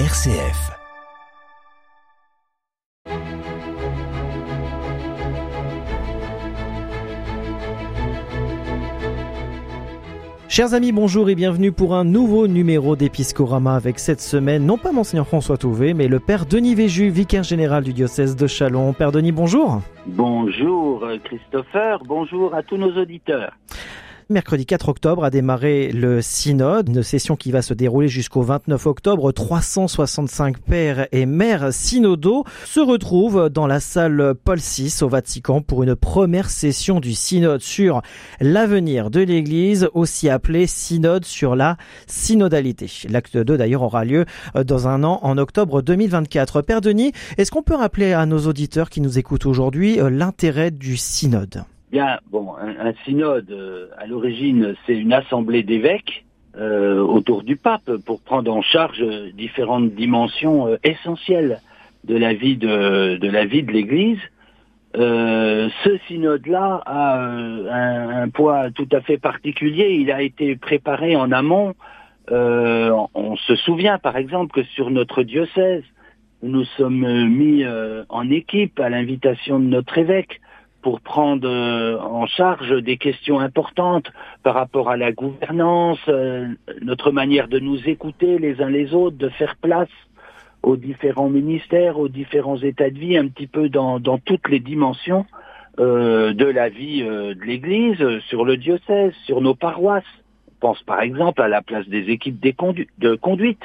RCF. Chers amis, bonjour et bienvenue pour un nouveau numéro d'Episcorama avec cette semaine, non pas Monseigneur François Touvet, mais le Père Denis Véju, vicaire général du diocèse de Chalon. Père Denis, bonjour. Bonjour Christopher, bonjour à tous nos auditeurs. Mercredi 4 octobre a démarré le synode, une session qui va se dérouler jusqu'au 29 octobre. 365 pères et mères synodaux se retrouvent dans la salle Paul VI au Vatican pour une première session du synode sur l'avenir de l'Église, aussi appelé synode sur la synodalité. L'acte 2 d'ailleurs aura lieu dans un an en octobre 2024. Père Denis, est-ce qu'on peut rappeler à nos auditeurs qui nous écoutent aujourd'hui l'intérêt du synode? Bon, un, synode, euh, à l'origine, c'est une assemblée d'évêques euh, autour du pape pour prendre en charge différentes dimensions euh, essentielles de la vie de, la vie de l'Église. ce synode-là a un, poids tout à fait particulier. Il a été préparé en amont. on se souvient, par exemple, que sur notre diocèse, nous sommes mis en équipe à l'invitation de notre évêque pour prendre euh, en charge des questions importantes par rapport à la gouvernance, euh, notre manière de nous écouter les uns les autres, de faire place aux différents ministères, aux différents états de vie, un petit peu dans, dans toutes les dimensions euh, de la vie de l'Église, sur le diocèse, sur nos paroisses. On pense par exemple à la place des équipes de conduite,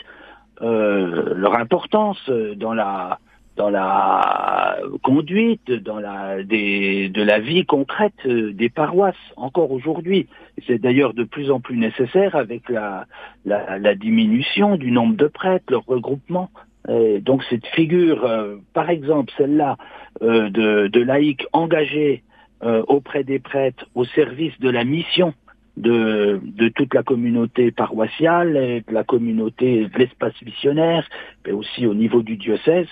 leur importance dans la dans la conduite, dans la des, de la vie concrète euh, des paroisses encore aujourd'hui. C'est d'ailleurs de plus en plus nécessaire avec la, la, la, diminution du nombre de prêtres, leur regroupement. Et donc cette figure, euh, par exemple celle-là, euh, de, de laïcs engagés auprès des prêtres au service de la mission de, toute la communauté paroissiale, de la communauté de l'espace missionnaire, mais aussi au niveau du diocèse,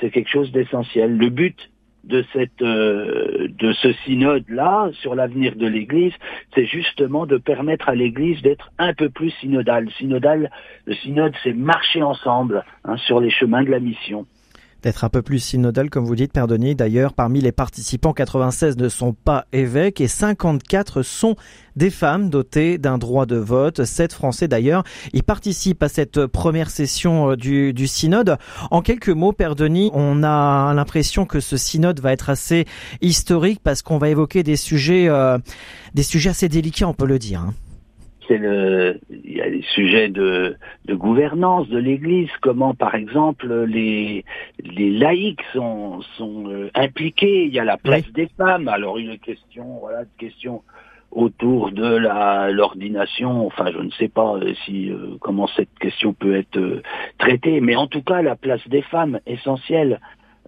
c'est quelque chose d'essentiel. Le but de cette euh, de ce synode là sur l'avenir de l'Église, c'est justement de permettre à l'Église d'être un peu plus synodale. Synodale, le synode, c'est marcher ensemble hein, sur les chemins de la mission d'être un peu plus synodal, comme vous dites, Père Denis. D'ailleurs, parmi les participants, 96 ne sont pas évêques et 54 sont des femmes dotées d'un droit de vote. 7 Français d'ailleurs. Ils participent à cette première session euh, du, du synode. En quelques mots, Père Denis, on a l'impression que ce synode va être assez historique parce qu'on va évoquer des sujets, euh, des sujets assez délicats, on peut le dire. Hein c'est le, il y a des sujets de, de gouvernance de l'Église, comment par exemple les, les laïcs sont, sont euh, impliqués, il y a la place des femmes, alors une question, voilà, une question autour de la l'ordination, enfin je ne sais pas euh, si euh, comment cette question peut être traitée, mais en tout cas la place des femmes essentielle.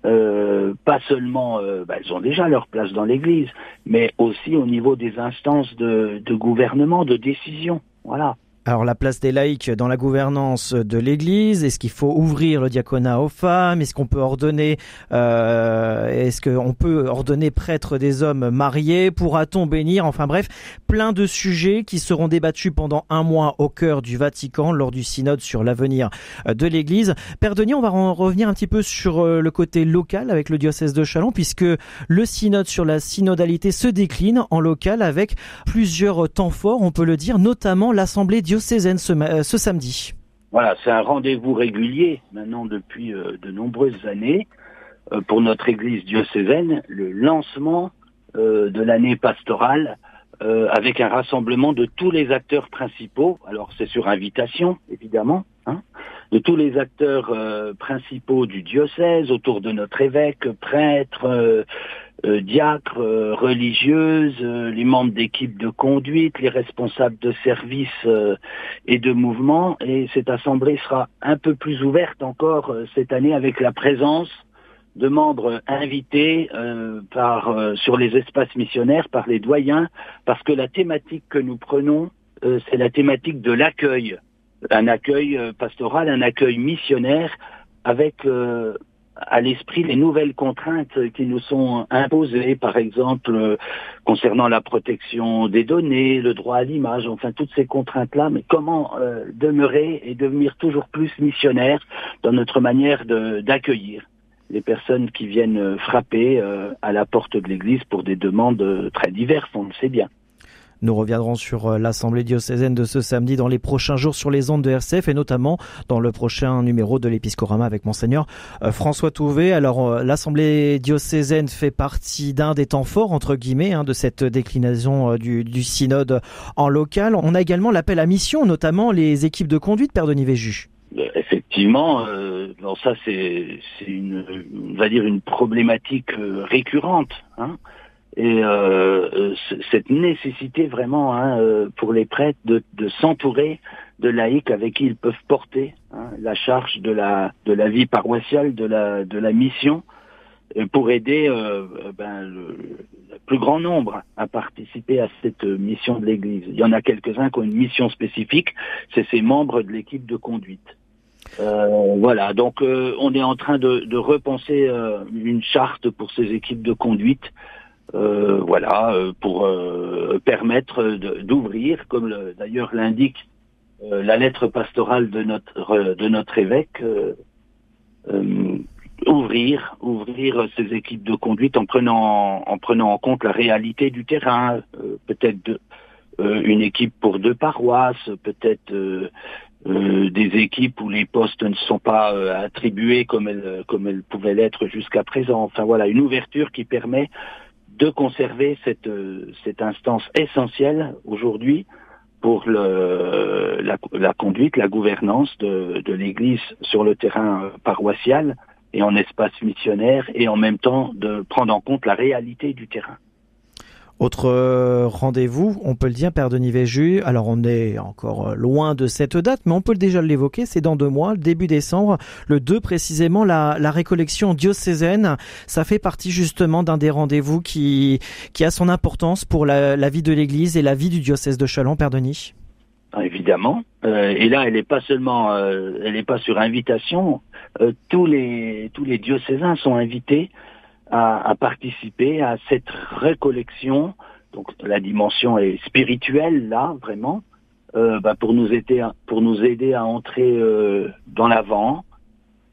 Euh, pas seulement, euh, bah, elles ont déjà leur place dans l'Église, mais aussi au niveau des instances de, de gouvernement, de décision. Voilà. Alors la place des laïcs dans la gouvernance de l'Église, est-ce qu'il faut ouvrir le diaconat aux femmes? Est-ce qu'on peut ordonner euh, Est-ce qu'on peut ordonner prêtre des hommes mariés? Pourra-t-on bénir? Enfin bref, plein de sujets qui seront débattus pendant un mois au cœur du Vatican lors du synode sur l'avenir de l'Église. Père Denis, on va en revenir un petit peu sur euh, le côté local avec le diocèse de Chalon, puisque le synode sur la synodalité se décline en local avec plusieurs temps forts, on peut le dire, notamment l'Assemblée diocésaine euh, ce, samedi. Voilà, c'est un rendez-vous régulier maintenant depuis euh, de nombreuses années euh, pour notre Église diocésaine, le lancement de l'année pastorale avec un rassemblement de tous les acteurs principaux. Alors c'est sur invitation, évidemment, hein, de tous les acteurs principaux du diocèse autour de notre évêque, prêtre, euh, diacres, euh, religieuses, euh, les membres d'équipes de conduite, les responsables de services et de mouvements. Et cette assemblée sera un peu plus ouverte encore cette année avec la présence de membres invités par sur les espaces missionnaires par les doyens, parce que la thématique que nous prenons, c'est la thématique de l'accueil, un accueil pastoral, un accueil missionnaire avec à l'esprit les nouvelles contraintes qui nous sont imposées, par exemple euh, concernant la protection des données, le droit à l'image, enfin toutes ces contraintes-là, mais comment euh, demeurer et devenir toujours plus missionnaire dans notre manière d'accueillir les personnes qui viennent frapper à la porte de l'Église pour des demandes très diverses, on le sait bien. Nous reviendrons sur euh, l'Assemblée diocésaine de ce samedi dans les prochains jours sur les ondes de RCF et notamment dans le prochain numéro de l'Épiscorama avec Monseigneur euh, François Touvet. Alors euh, l'Assemblée diocésaine fait partie d'un des temps forts entre guillemets hein, de cette déclinaison du, synode en local. On a également l'appel à mission, notamment les équipes de conduite, Père Denis Véju. Effectivement, euh, ça c'est une problématique récurrente. Hein et euh, euh cette nécessité vraiment hein, euh, pour les prêtres de, de s'entourer de laïcs avec qui ils peuvent porter hein, la charge de la de la vie paroissiale, de la de la mission, euh, pour aider euh, ben, le, plus grand nombre à participer à cette mission de l'Église. Il y en a quelques-uns qui ont une mission spécifique, c'est ces membres de l'équipe de conduite. Euh, voilà, donc on est en train de, de repenser une charte pour ces équipes de conduite euh, voilà, euh, pour euh, permettre d'ouvrir, comme d'ailleurs l'indique la lettre pastorale de notre évêque, ouvrir ouvrir ces équipes de conduite en prenant en prenant en compte la réalité du terrain, peut-être une équipe pour deux paroisses, peut-être des équipes où les postes ne sont pas attribués comme elles comme elles pouvaient l'être jusqu'à présent. Enfin voilà, une ouverture qui permet de conserver cette, euh, cette instance essentielle aujourd'hui pour la, conduite, la gouvernance de, de l'Église sur le terrain euh, paroissial et en espace missionnaire et en même temps de prendre en compte la réalité du terrain. Autre euh, rendez-vous, on peut le dire, Père Denis Véju. Alors on est encore euh, loin de cette date, mais on peut déjà l'évoquer. C'est dans deux mois, début décembre, le 2 précisément, la, la récollection diocésaine. Ça fait partie justement d'un des rendez-vous qui, a son importance pour la, vie de l'Église et la vie du diocèse de Chalon, Père Denis. Ah, évidemment. Euh, et là, elle n'est pas seulement, elle n'est pas sur invitation. tous les diocésains sont invités à, participer à cette récollection. Donc la dimension est spirituelle là, vraiment, euh, bah, pour nous aider, pour nous aider à entrer euh, dans l'avant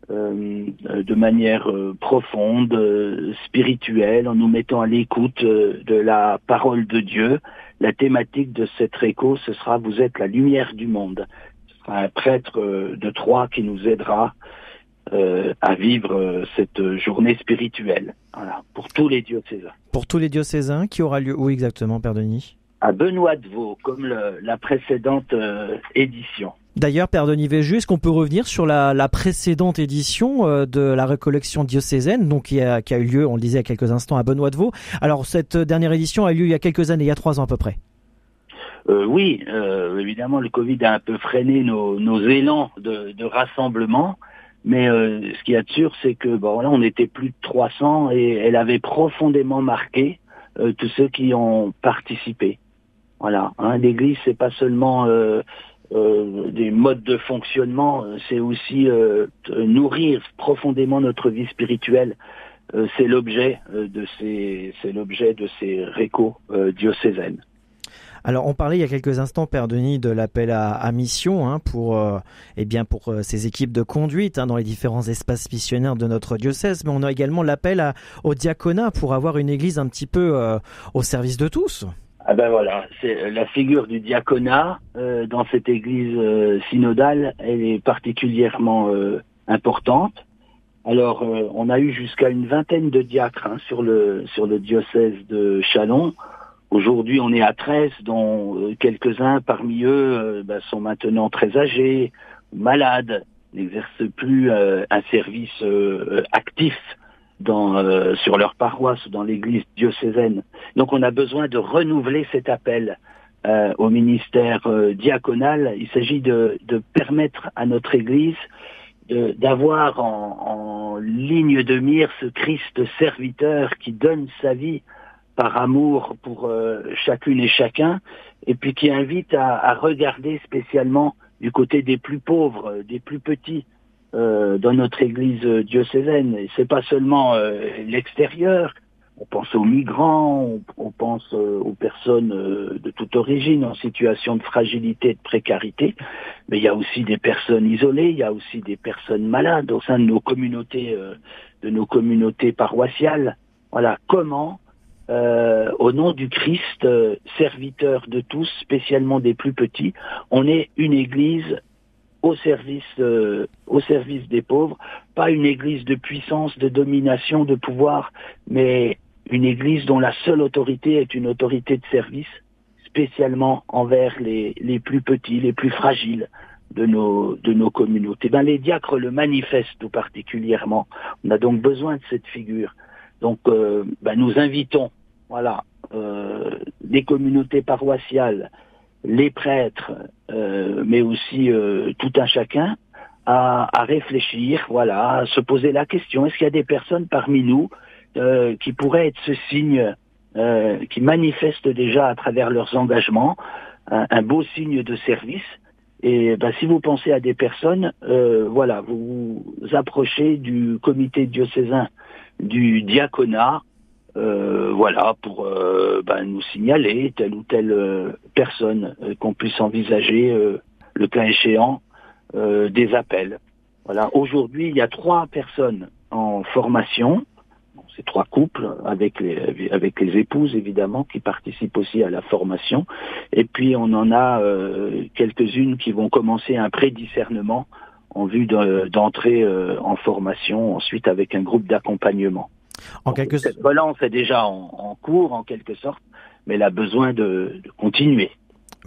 euh, de manière profonde, spirituelle, en nous mettant à l'écoute de la parole de Dieu. La thématique de cette réco, ce sera vous êtes la lumière du monde. Ce sera un prêtre de Troyes qui nous aidera euh, à vivre euh, cette journée spirituelle. Voilà, pour tous les diocésains. Pour tous les diocésains, qui aura lieu où exactement, Père Denis? À Benoît de Vaux, comme la précédente euh, édition. D'ailleurs, Père Denis Véju, est-ce qu'on peut revenir sur la, la précédente édition de la récollection diocésaine, donc qui a, qui a eu lieu, on le disait il y a quelques instants, à Benoît de Vaux. Alors, cette dernière édition a eu lieu il y a quelques années, il y a trois ans à peu près. Euh, oui, euh, évidemment, le Covid a un peu freiné nos, nos élans de, de rassemblement, mais euh, ce qu'il y a de sûr, c'est que bon là, on était plus de 300 et elle avait profondément marqué euh, tous ceux qui ont participé. Voilà, hein, l'Église, c'est pas seulement euh, des modes de fonctionnement, c'est aussi nourrir profondément notre vie spirituelle. c'est l'objet de ces, c'est l'objet de ces récos diocésaines. Alors, on parlait il y a quelques instants, Père Denis, de l'appel à, mission hein, pour, euh, eh bien, pour euh, ces équipes de conduite hein, dans les différents espaces missionnaires de notre diocèse, mais on a également l'appel au diaconat pour avoir une église un petit peu euh, au service de tous. Ah ben voilà, c'est la figure du diaconat dans cette église synodale, elle est particulièrement importante. Alors, on a eu jusqu'à une vingtaine de diacres hein, sur le sur le diocèse de Chalon. Aujourd'hui, on est à 13, dont euh, quelques-uns parmi eux euh, bah, sont maintenant très âgés, malades, n'exercent plus euh, un service actif dans, sur leur paroisse, dans l'église diocésaine. Donc on a besoin de renouveler cet appel au ministère diaconal. Il s'agit de, permettre à notre église d'avoir en, en ligne de mire ce Christ serviteur qui donne sa vie par amour pour euh, chacune et chacun, et puis qui invite à, regarder spécialement du côté des plus pauvres, des plus petits, dans notre Église diocésaine. Et c'est pas seulement l'extérieur, on pense aux migrants, on, pense euh, aux personnes euh, de toute origine en situation de fragilité de précarité, mais il y a aussi des personnes isolées, il y a aussi des personnes malades au sein de nos communautés, euh, de nos communautés paroissiales. Voilà, comment, au nom du Christ, serviteur de tous, spécialement des plus petits, on est une Église au service, au service des pauvres, pas une église de puissance, de domination, de pouvoir, mais une église dont la seule autorité est une autorité de service, spécialement envers les, les plus petits, les plus fragiles de nos, de nos communautés. Ben, les diacres le manifestent tout particulièrement. On a donc besoin de cette figure. Donc euh, ben, nous invitons voilà, euh, les communautés paroissiales, les prêtres, euh, mais aussi euh, tout un chacun, à, à, réfléchir, voilà, à se poser la question, est-ce qu'il y a des personnes parmi nous euh, qui pourraient être ce signe euh, qui manifeste déjà à travers leurs engagements un, beau signe de service? Et ben, si vous pensez à des personnes, euh, voilà, vous vous approchez du comité diocésain du diaconat, voilà, pour ben, nous signaler telle ou telle personne qu'on puisse envisager, le cas échéant, des appels. Voilà, aujourd'hui, il y a trois personnes en formation ces trois couples avec les, avec les épouses évidemment qui participent aussi à la formation. Et puis on en a euh, quelques-unes qui vont commencer un pré-discernement en vue d'entrer euh, en formation ensuite avec un groupe d'accompagnement. En quelque... Cette relance est déjà en, cours en quelque sorte, mais elle a besoin de continuer.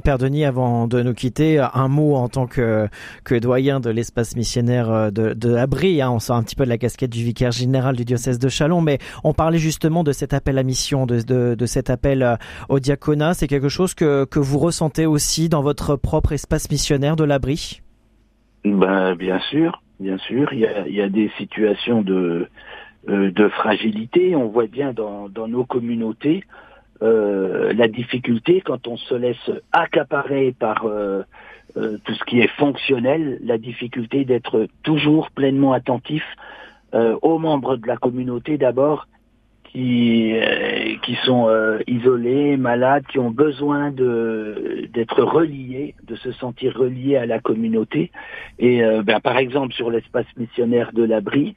Père Denis, avant de nous quitter, un mot en tant que, que doyen de l'espace missionnaire euh, de, de l'Abri. Hein, on sort un petit peu de la casquette du vicaire général du diocèse de Chalon, mais on parlait justement de cet appel à mission, de, de, de cet appel euh, au diaconat. C'est quelque chose que, que vous ressentez aussi dans votre propre espace missionnaire de l'Abri? Ben, Bien sûr, bien sûr. Il y a, y a des situations de, euh, de fragilité. On voit bien dans, dans nos communautés euh, la difficulté quand on se laisse accaparer par euh, euh, tout ce qui est fonctionnel, la difficulté d'être toujours pleinement attentif aux membres de la communauté d'abord qui qui sont isolés, malades, qui ont besoin de d'être reliés, de se sentir reliés à la communauté. Et ben, par exemple sur l'espace missionnaire de l'abri,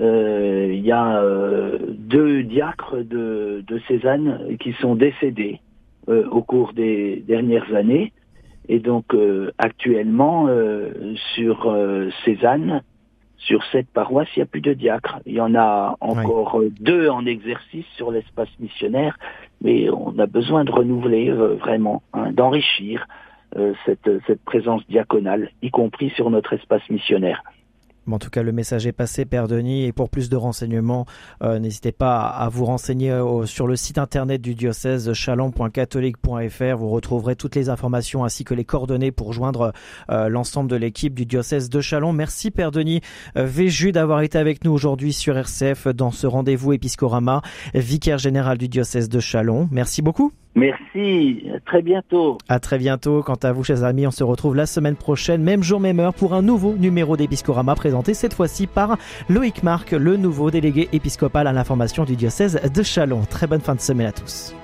euh, il y a euh, deux diacres de, de, Cézanne qui sont décédés euh, au cours des dernières années. Et donc actuellement, sur Cézanne, sur cette paroisse, il n'y a plus de diacres. Il y en a encore deux en exercice sur l'espace missionnaire, mais on a besoin de renouveler vraiment, hein, d'enrichir cette, cette présence diaconale, y compris sur notre espace missionnaire en tout cas, le message est passé, Père Denis. Et pour plus de renseignements, euh, n'hésitez pas à, vous renseigner euh, sur le site internet du diocèse chalon.catholique.fr. Vous retrouverez toutes les informations ainsi que les coordonnées pour joindre euh, l'ensemble de l'équipe du diocèse de Chalon. Merci, Père Denis Véju, d'avoir été avec nous aujourd'hui sur RCF dans ce rendez-vous épiscorama, vicaire général du diocèse de Chalon. Merci beaucoup. Merci, à très bientôt. À très bientôt. Quant à vous, chers amis, on se retrouve la semaine prochaine, même jour, même heure, pour un nouveau numéro d'Episcorama présenté cette fois-ci par Loïc Marc, le nouveau délégué épiscopal à l'information du diocèse de Chalon. Très bonne fin de semaine à tous.